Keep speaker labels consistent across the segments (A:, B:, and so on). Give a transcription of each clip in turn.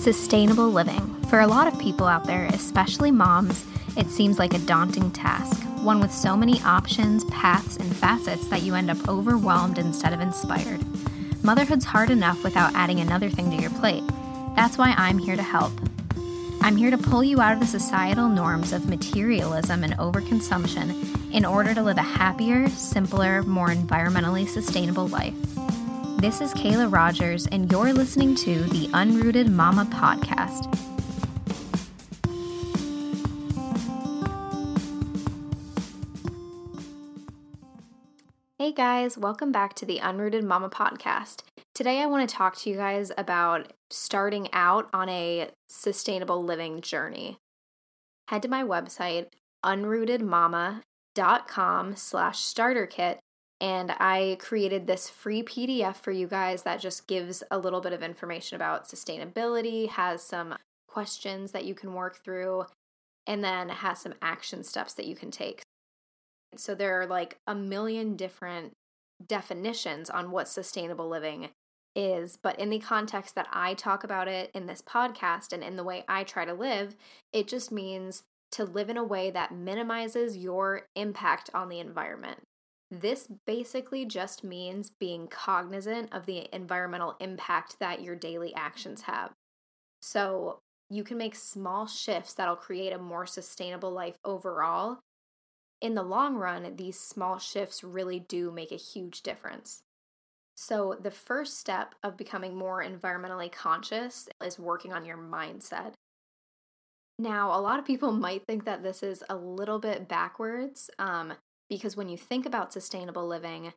A: Sustainable living. For a lot of people out there, especially moms, it seems like a daunting task, one with so many options, paths, and facets that you end up overwhelmed instead of inspired. Motherhood's hard enough without adding another thing to your plate. That's why I'm here to help. I'm here to pull you out of the societal norms of materialism and overconsumption in order to live a happier, simpler, more environmentally sustainable life. This is Kayla Rogers, and you're listening to the Unrooted Mama podcast. Hey guys, welcome back to the Unrooted Mama podcast. Today I want to talk to you guys about starting out on a sustainable living journey. Head to my website, unrootedmama.com slash starter kit and I created this free PDF for you guys that just gives a little bit of information about sustainability, has some questions that you can work through, and then has some action steps that you can take. So there are like a million different definitions on what sustainable living is, but in the context that I talk about it in this podcast and in the way I try to live, it just means to live in a way that minimizes your impact on the environment. This basically just means being cognizant of the environmental impact that your daily actions have. So, you can make small shifts that'll create a more sustainable life overall. In the long run, these small shifts really do make a huge difference. So, the first step of becoming more environmentally conscious is working on your mindset. Now, a lot of people might think that this is a little bit backwards. Um, because when you think about sustainable living,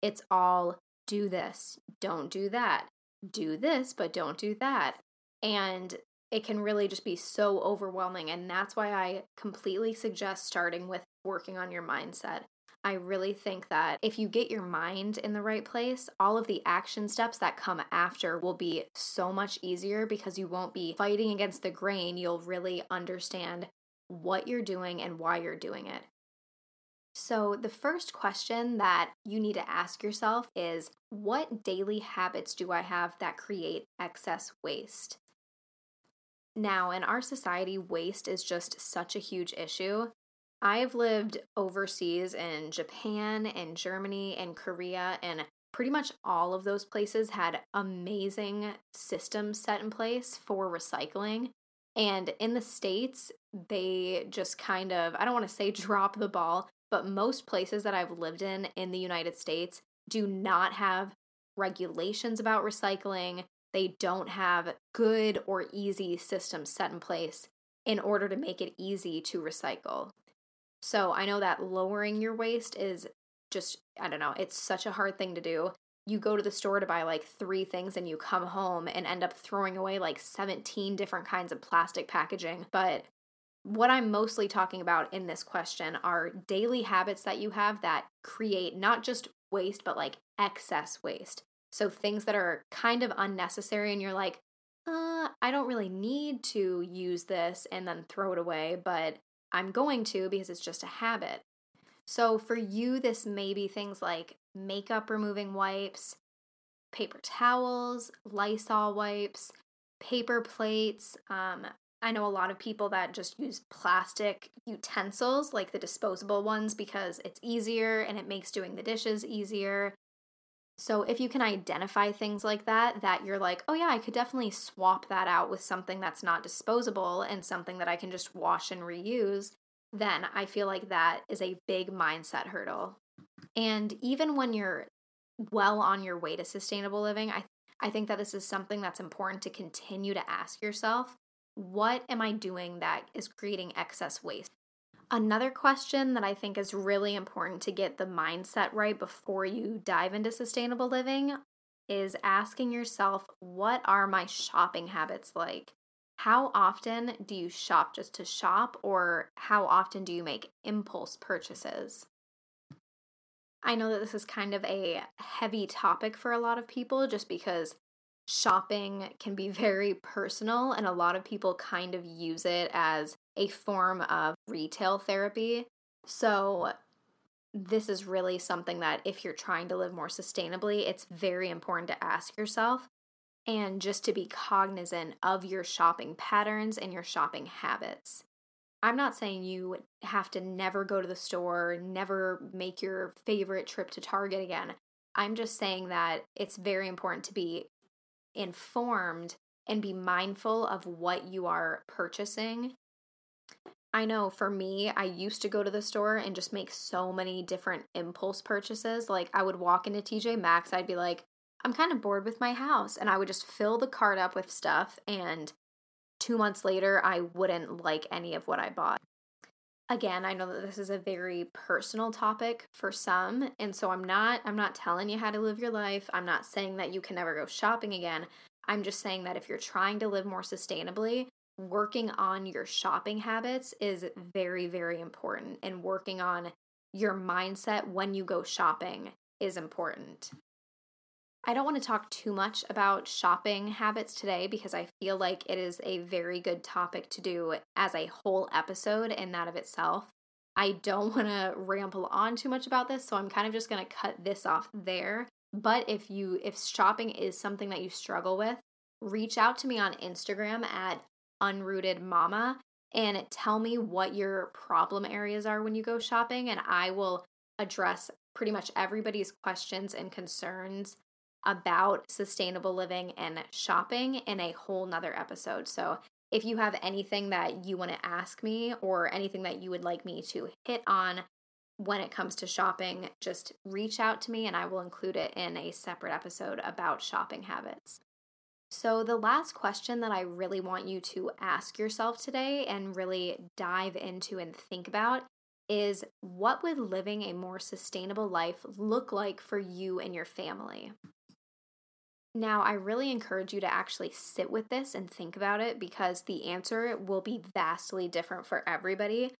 A: it's all do this, don't do that, do this, but don't do that. And it can really just be so overwhelming. And that's why I completely suggest starting with working on your mindset. I really think that if you get your mind in the right place, all of the action steps that come after will be so much easier because you won't be fighting against the grain. You'll really understand what you're doing and why you're doing it. So, the first question that you need to ask yourself is What daily habits do I have that create excess waste? Now, in our society, waste is just such a huge issue. I've lived overseas in Japan and Germany and Korea, and pretty much all of those places had amazing systems set in place for recycling. And in the States, they just kind of, I don't want to say drop the ball, but most places that I've lived in in the United States do not have regulations about recycling. They don't have good or easy systems set in place in order to make it easy to recycle. So I know that lowering your waste is just, I don't know, it's such a hard thing to do. You go to the store to buy like three things and you come home and end up throwing away like 17 different kinds of plastic packaging. But what I'm mostly talking about in this question are daily habits that you have that create not just waste, but like excess waste. So things that are kind of unnecessary, and you're like, uh, I don't really need to use this and then throw it away, but I'm going to because it's just a habit. So for you, this may be things like makeup removing wipes, paper towels, Lysol wipes, paper plates, um, I know a lot of people that just use plastic utensils, like the disposable ones, because it's easier and it makes doing the dishes easier. So, if you can identify things like that, that you're like, oh yeah, I could definitely swap that out with something that's not disposable and something that I can just wash and reuse, then I feel like that is a big mindset hurdle. And even when you're well on your way to sustainable living, I, I think that this is something that's important to continue to ask yourself what am I doing that is creating excess waste? Another question that I think is really important to get the mindset right before you dive into sustainable living is asking yourself, what are my shopping habits like? How often do you shop just to shop, or how often do you make impulse purchases? I know that this is kind of a heavy topic for a lot of people just because shopping can be very personal, and a lot of people kind of use it as a form of retail therapy. So, this is really something that if you're trying to live more sustainably, it's very important to ask yourself and just to be cognizant of your shopping patterns and your shopping habits. I'm not saying you have to never go to the store, never make your favorite trip to Target again. I'm just saying that it's very important to be informed and be mindful of what you are purchasing. I know for me, I used to go to the store and just make so many different impulse purchases. Like I would walk into TJ Maxx, I'd be like, I'm kind of bored with my house. And I would just fill the cart up with stuff. And two months later, I wouldn't like any of what I bought. Again, I know that this is a very personal topic for some, and so I'm not I'm not telling you how to live your life. I'm not saying that you can never go shopping again. I'm just saying that if you're trying to live more sustainably, working on your shopping habits is very very important and working on your mindset when you go shopping is important. I don't want to talk too much about shopping habits today because I feel like it is a very good topic to do as a whole episode in that of itself. I don't want to ramble on too much about this, so I'm kind of just going to cut this off there. But if you if shopping is something that you struggle with, reach out to me on Instagram at unrooted mama and tell me what your problem areas are when you go shopping and I will address pretty much everybody's questions and concerns about sustainable living and shopping in a whole nother episode. So if you have anything that you want to ask me or anything that you would like me to hit on when it comes to shopping, just reach out to me and I will include it in a separate episode about shopping habits. So, the last question that I really want you to ask yourself today and really dive into and think about is what would living a more sustainable life look like for you and your family? Now, I really encourage you to actually sit with this and think about it because the answer will be vastly different for everybody.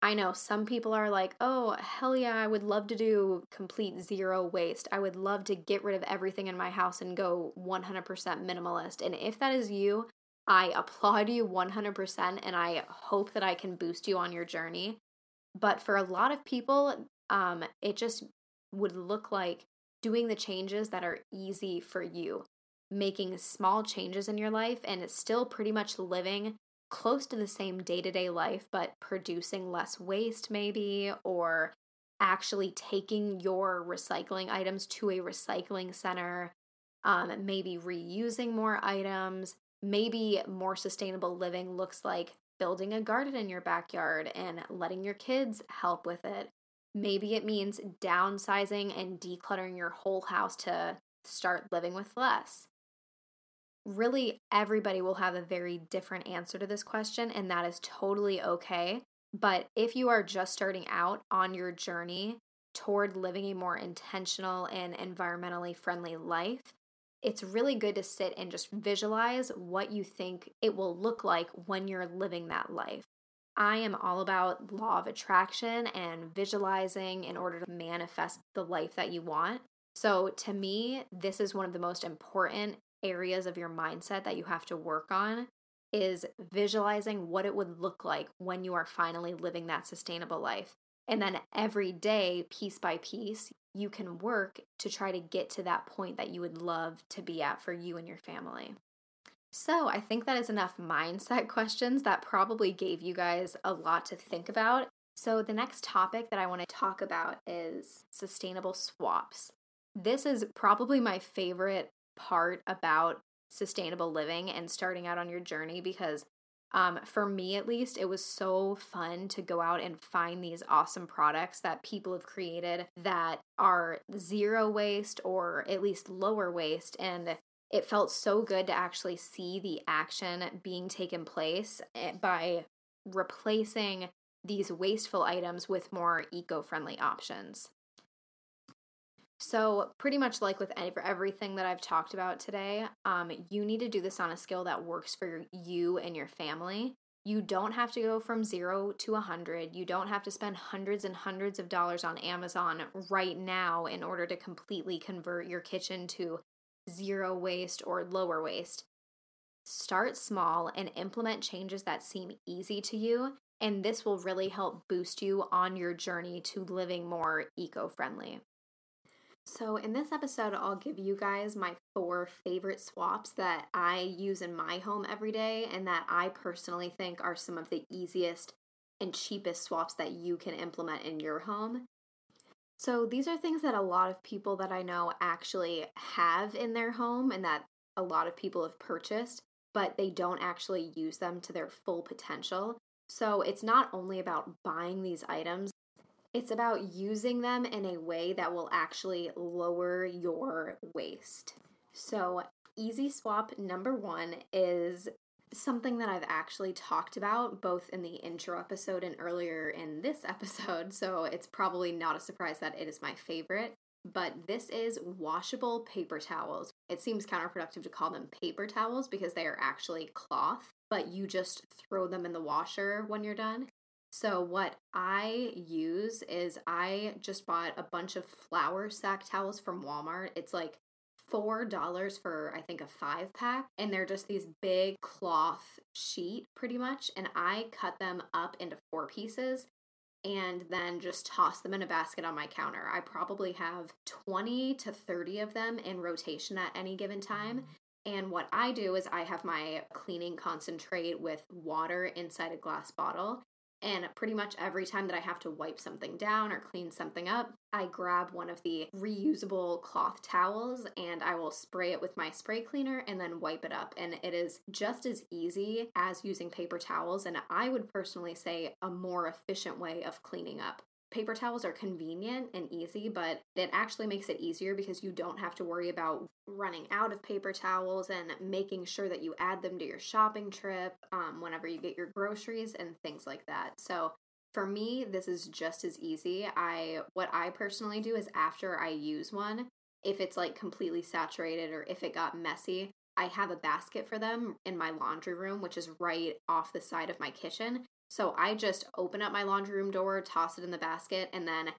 A: I know some people are like, oh, hell yeah, I would love to do complete zero waste. I would love to get rid of everything in my house and go 100% minimalist. And if that is you, I applaud you 100% and I hope that I can boost you on your journey. But for a lot of people, um, it just would look like doing the changes that are easy for you, making small changes in your life, and still pretty much living close to the same day to day life, but producing less waste, maybe, or actually taking your recycling items to a recycling center, um, maybe reusing more items. Maybe more sustainable living looks like building a garden in your backyard and letting your kids help with it. Maybe it means downsizing and decluttering your whole house to start living with less. Really, everybody will have a very different answer to this question, and that is totally okay. But if you are just starting out on your journey toward living a more intentional and environmentally friendly life, it's really good to sit and just visualize what you think it will look like when you're living that life. I am all about law of attraction and visualizing in order to manifest the life that you want. So, to me, this is one of the most important areas of your mindset that you have to work on is visualizing what it would look like when you are finally living that sustainable life. And then every day, piece by piece, you can work to try to get to that point that you would love to be at for you and your family. So, I think that is enough mindset questions that probably gave you guys a lot to think about. So, the next topic that I want to talk about is sustainable swaps. This is probably my favorite part about sustainable living and starting out on your journey because um, for me at least, it was so fun to go out and find these awesome products that people have created that are zero waste or at least lower waste. And it felt so good to actually see the action being taken place eh, by replacing these wasteful items with more eco friendly options. So, pretty much like with everything that I've talked about today, um, you need to do this on a scale that works for you and your family. You don't have to go from zero to a hundred. You don't have to spend hundreds and hundreds of dollars on Amazon right now in order to completely convert your kitchen to zero waste or lower waste. Start small and implement changes that seem easy to you, and this will really help boost you on your journey to living more eco friendly. So, in this episode, I'll give you guys my four favorite swaps that I use in my home every day and that I personally think are some of the easiest and cheapest swaps that you can implement in your home. So, these are things that a lot of people that I know actually have in their home and that a lot of people have purchased, but they don't actually use them to their full potential. So, it's not only about buying these items, it's about using them in a way that will actually lower your waste. So, easy swap number one is something that I've actually talked about both in the intro episode and earlier in this episode. So, it's probably not a surprise that it is my favorite. But this is washable paper towels. It seems counterproductive to call them paper towels because they are actually cloth, but you just throw them in the washer when you're done. So, what I use is I just bought a bunch of flour sack towels from Walmart. It's like $4 for, I think, a five pack. And they're just these big cloth sheet, pretty much. And I cut them up into four pieces and then just toss them in a basket on my counter. I probably have 20 to 30 of them in rotation at any given time. Mm. And what I do is I have my cleaning concentrate with water inside a glass bottle. And pretty much every time that I have to wipe something down or clean something up, I grab one of the reusable cloth towels and I will spray it with my spray cleaner and then wipe it up. And it is just as easy as using paper towels. And I would personally say a more efficient way of cleaning up paper towels are convenient and easy, but it actually makes it easier because you don't have to worry about running out of paper towels and making sure that you add them to your shopping trip um, whenever you get your groceries and things like that. So for me, this is just as easy. I what I personally do is after I use one, if it's like completely saturated or if it got messy, I have a basket for them in my laundry room, which is right off the side of my kitchen. So I just open up my laundry room door, toss it in the basket, and then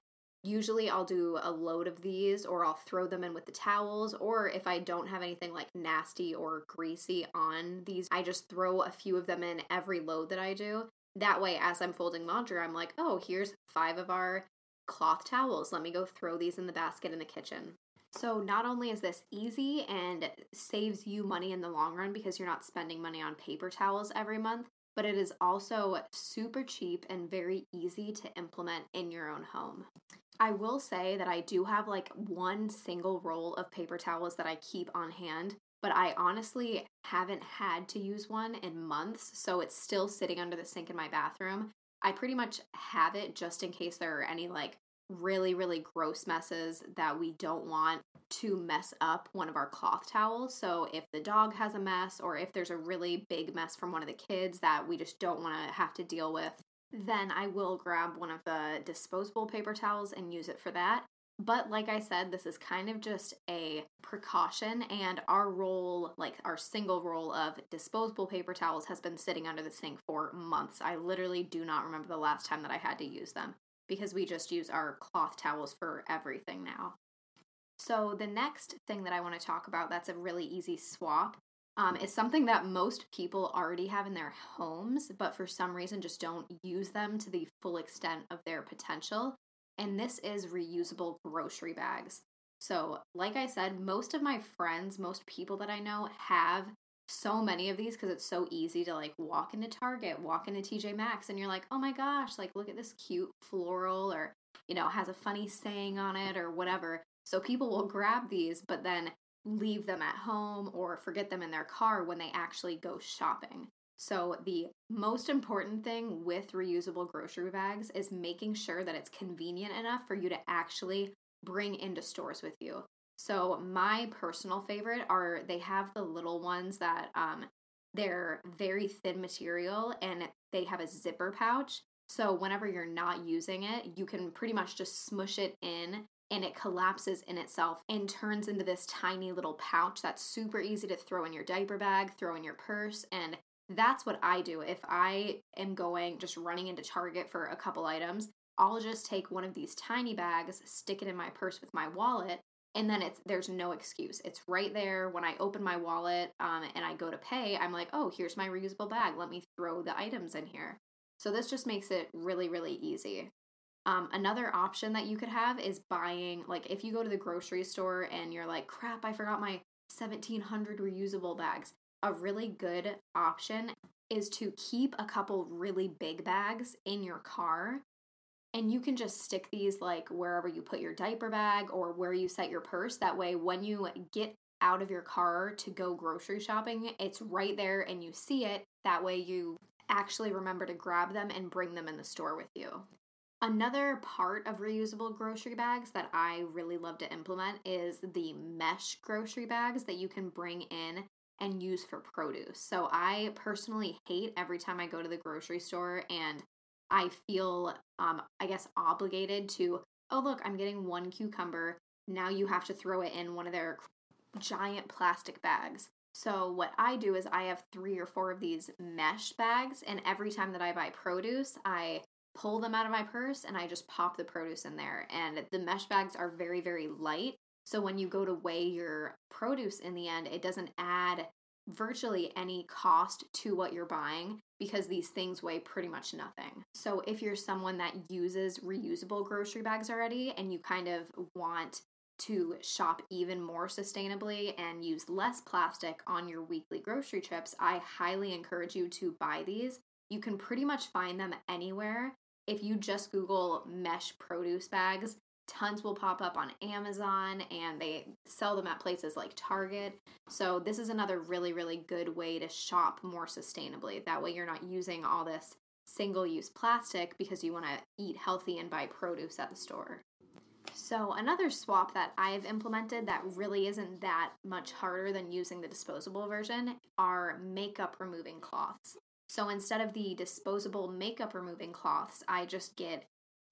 A: usually I'll do a load of these or I'll throw them in with the towels. Or if I don't have anything like nasty or greasy on these, I just throw a few of them in every load that I do. That way, as I'm folding laundry, I'm like, oh, here's five of our cloth towels. Let me go throw these in the basket in the kitchen. So, not only is this easy and saves you money in the long run because you're not spending money on paper towels every month, but it is also super cheap and very easy to implement in your own home. I will say that I do have like one single roll of paper towels that I keep on hand, but I honestly haven't had to use one in months, so it's still sitting under the sink in my bathroom. I pretty much have it just in case there are any like really, really gross messes that we don't want to mess up one of our cloth towels. So if the dog has a mess or if there's a really big mess from one of the kids that we just don't want to have to deal with, then I will grab one of the disposable paper towels and use it for that. But like I said, this is kind of just a precaution, and our roll, like our single roll of disposable paper towels, has been sitting under the sink for months. I literally do not remember the last time that I had to use them because we just use our cloth towels for everything now. So, the next thing that I want to talk about that's a really easy swap um, is something that most people already have in their homes, but for some reason just don't use them to the full extent of their potential. And this is reusable grocery bags. So, like I said, most of my friends, most people that I know have so many of these because it's so easy to like walk into Target, walk into TJ Maxx, and you're like, oh my gosh, like look at this cute floral or, you know, has a funny saying on it or whatever. So people will grab these, but then leave them at home or forget them in their car when they actually go shopping. So, the most important thing with reusable grocery bags is making sure that it's convenient enough for you to actually bring into stores with you. So my personal favorite are they have the little ones that um they're very thin material and they have a zipper pouch. So whenever you're not using it, you can pretty much just smush it in and it collapses in itself and turns into this tiny little pouch that's super easy to throw in your diaper bag, throw in your purse, and that's what I do. If I am going just running into Target for a couple items, I'll just take one of these tiny bags, stick it in my purse with my wallet, and then it's there's no excuse. It's right there. When i open my wallet um, and i go to pay i'm like oh here's my reusable bag. Let me throw the items in here. So this just makes it really really easy. Um, another option that you could have is buying, like, if you go to the grocery store and you're like, crap, I forgot my 1700 reusable bags. A really good option is to keep a couple really big bags in your car and you can just stick these like wherever you put your diaper bag or where you set your purse. That way when you get out of your car to go grocery shopping it's right there and you see it. That way you actually remember to grab them and bring them in the store with you. Another part of reusable grocery bags that i really love to implement is the mesh grocery bags that you can bring in and use for produce. So i personally hate every time i go to the grocery store and I feel, um, I guess, obligated to, oh, look, I'm getting one cucumber. Now you have to throw it in one of their giant plastic bags. So, what I do is I have three or four of these mesh bags, and every time that I buy produce, I pull them out of my purse and I just pop the produce in there. And the mesh bags are very, very light. So, when you go to weigh your produce in the end, it doesn't add virtually any cost to what you're buying because these things weigh pretty much nothing. So, if you're someone that uses reusable grocery bags already and you kind of want to shop even more sustainably and use less plastic on your weekly grocery trips, I highly encourage you to buy these. You can pretty much find them anywhere. If you just Google mesh produce bags, tons will pop up on Amazon and they sell them at places like Target. So, this is another really, really good way to shop more sustainably. That way, you're not using all this single use plastic because you want to eat healthy and buy produce at the store. So, another swap that I've implemented that really isn't that much harder than using the disposable version are makeup removing cloths. So, instead of the disposable makeup removing cloths, I just get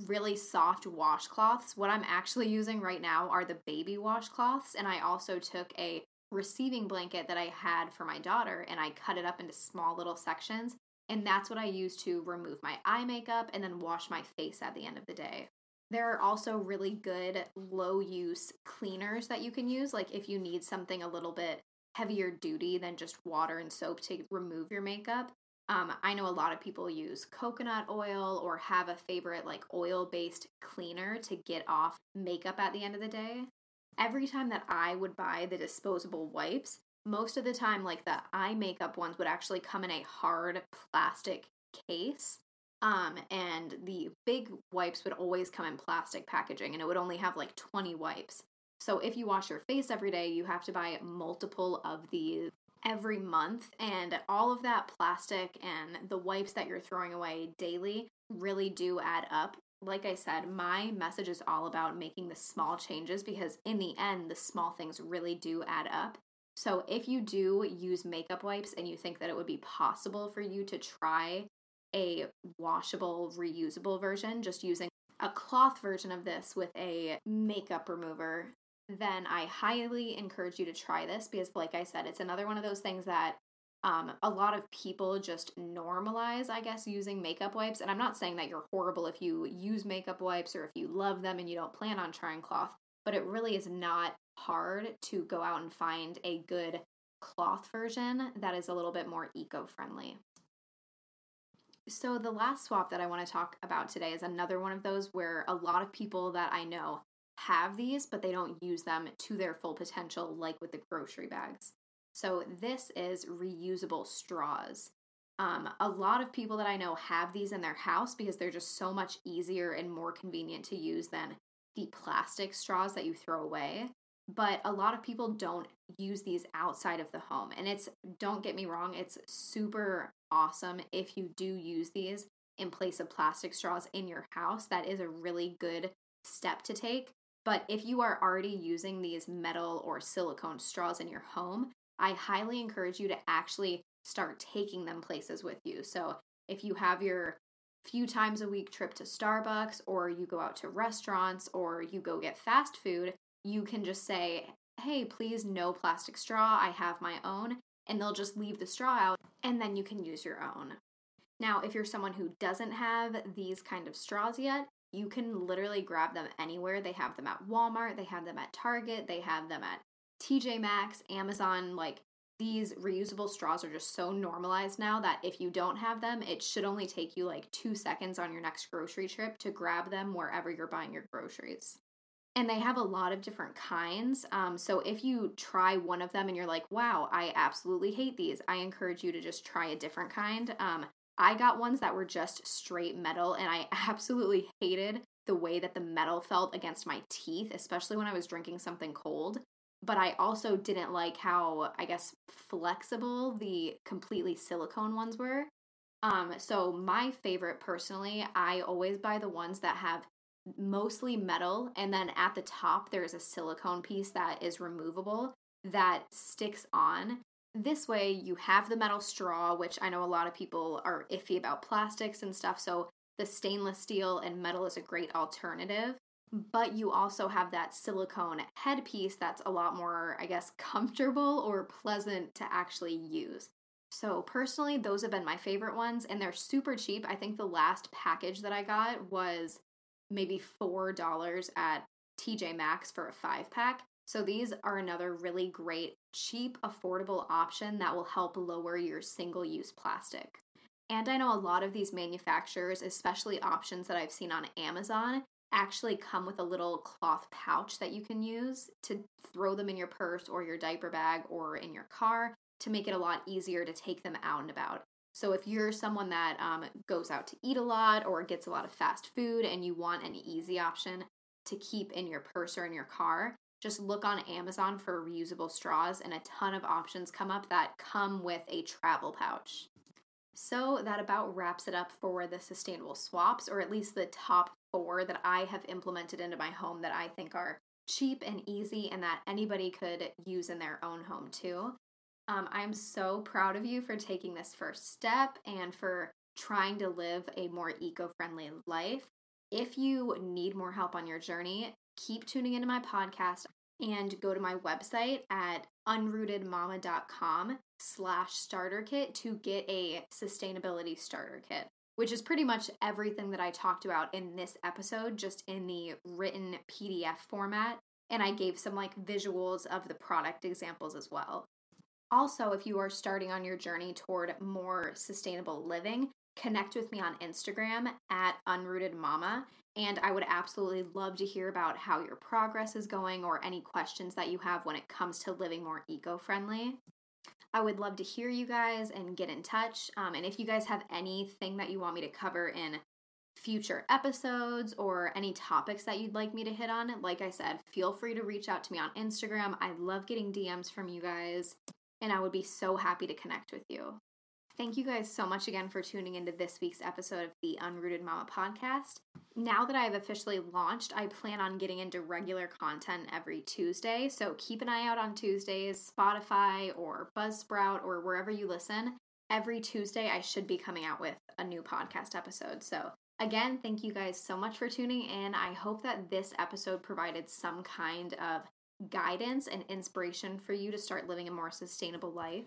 A: really soft washcloths. What I'm actually using right now are the baby washcloths, and I also took a receiving blanket that I had for my daughter and I cut it up into small little sections. And that's what I use to remove my eye makeup and then wash my face at the end of the day. There are also really good low use cleaners that you can use. Like if you need something a little bit heavier duty than just water and soap to remove your makeup, um, I know a lot of people use coconut oil or have a favorite like oil based cleaner to get off makeup at the end of the day. Every time that I would buy the disposable wipes, most of the time, like the eye makeup ones would actually come in a hard plastic case. Um, and the big wipes would always come in plastic packaging and it would only have like 20 wipes. So if you wash your face every day, you have to buy multiple of these every month. And all of that plastic and the wipes that you're throwing away daily really do add up. Like I said, my message is all about making the small changes because in the end, the small things really do add up. So if you do use makeup wipes and you think that it would be possible for you to try a washable, reusable version, just using a cloth version of this with a makeup remover, then I highly encourage you to try this because, like I said, it's another one of those things that um, a lot of people just normalize, I guess, using makeup wipes. And I'm not saying that you're horrible if you use makeup wipes or if you love them and you don't plan on trying cloth, but it really is not hard to go out and find a good cloth version that is a little bit more eco friendly. So, the last swap that I want to talk about today is another one of those where a lot of people that I know have these, but they don't use them to their full potential, like with the grocery bags. So, this is reusable straws. Um, a lot of people that I know have these in their house because they're just so much easier and more convenient to use than the plastic straws that you throw away. But a lot of people don't use these outside of the home. And it's, don't get me wrong, it's super awesome if you do use these in place of plastic straws in your house. That is a really good step to take. But if you are already using these metal or silicone straws in your home, I highly encourage you to actually start taking them places with you. So if you have your few times a week trip to Starbucks or you go out to restaurants or you go get fast food, you can just say, "Hey, please no plastic straw. I have my own." And they'll just leave the straw out and then you can use your own. Now, if you're someone who doesn't have these kind of straws yet, you can literally grab them anywhere. They have them at Walmart, they have them at Target, they have them at TJ Maxx, Amazon, like these reusable straws are just so normalized now that if you don't have them, it should only take you like two seconds on your next grocery trip to grab them wherever you're buying your groceries. And they have a lot of different kinds. Um, so if you try one of them and you're like, wow, I absolutely hate these, I encourage you to just try a different kind. Um, I got ones that were just straight metal, and I absolutely hated the way that the metal felt against my teeth, especially when I was drinking something cold but I also didn't like how I guess flexible the completely silicone ones were. Um, so my favorite personally, I always buy the ones that have mostly metal and then at the top there's a silicone piece that is removable that sticks on. This way you have the metal straw, which I know a lot of people are iffy about plastics and stuff, so the stainless steel and metal is a great alternative but you also have that silicone headpiece that's a lot more, I guess, comfortable or pleasant to actually use. So, personally, those have been my favorite ones, and they're super cheap. I think the last package that I got was maybe $4 at TJ Maxx for a five pack. So, these are another really great, cheap, affordable option that will help lower your single use plastic. And I know a lot of these manufacturers, especially options that I've seen on Amazon, actually come with a little cloth pouch that you can use to throw them in your purse or your diaper bag or in your car to make it a lot easier to take them out and about. So, if you're someone that um, goes out to eat a lot or gets a lot of fast food and you want an easy option to keep in your purse or in your car, just look on Amazon for reusable straws, and a ton of options come up that come with a travel pouch. So that about wraps it up for the sustainable swaps, or at least the top four that I have implemented into my home that I think are cheap and easy and that anybody could use in their own home too. Um, I'm so proud of you for taking this first step and for trying to live a more eco friendly life. If you need more help on your journey, keep tuning into my podcast and go to my website at unrootedmama.com slash starter kit to get a sustainability starter kit which is pretty much everything that I talked about in this episode, just in the written PDF format. And I gave some like visuals of the product examples as well. Also, if you are starting on your journey toward more sustainable living, connect with me on Instagram at Unrooted Mama. And I would absolutely love to hear about how your progress is going or any questions that you have when it comes to living more eco friendly. I would love to hear you guys and get in touch. Um, and if you guys have anything that you want me to cover in future episodes or any topics that you'd like me to hit on, like I said, feel free to reach out to me on Instagram. I love getting DMs from you guys, and I would be so happy to connect with you. Thank you guys so much again for tuning into this week's episode of the Unrooted Mama podcast. Now that I've officially launched, I plan on getting into regular content every Tuesday. So keep an eye out on Tuesdays, Spotify or Buzzsprout or wherever you listen. Every Tuesday, I should be coming out with a new podcast episode. So, again, thank you guys so much for tuning in. I hope that this episode provided some kind of guidance and inspiration for you to start living a more sustainable life.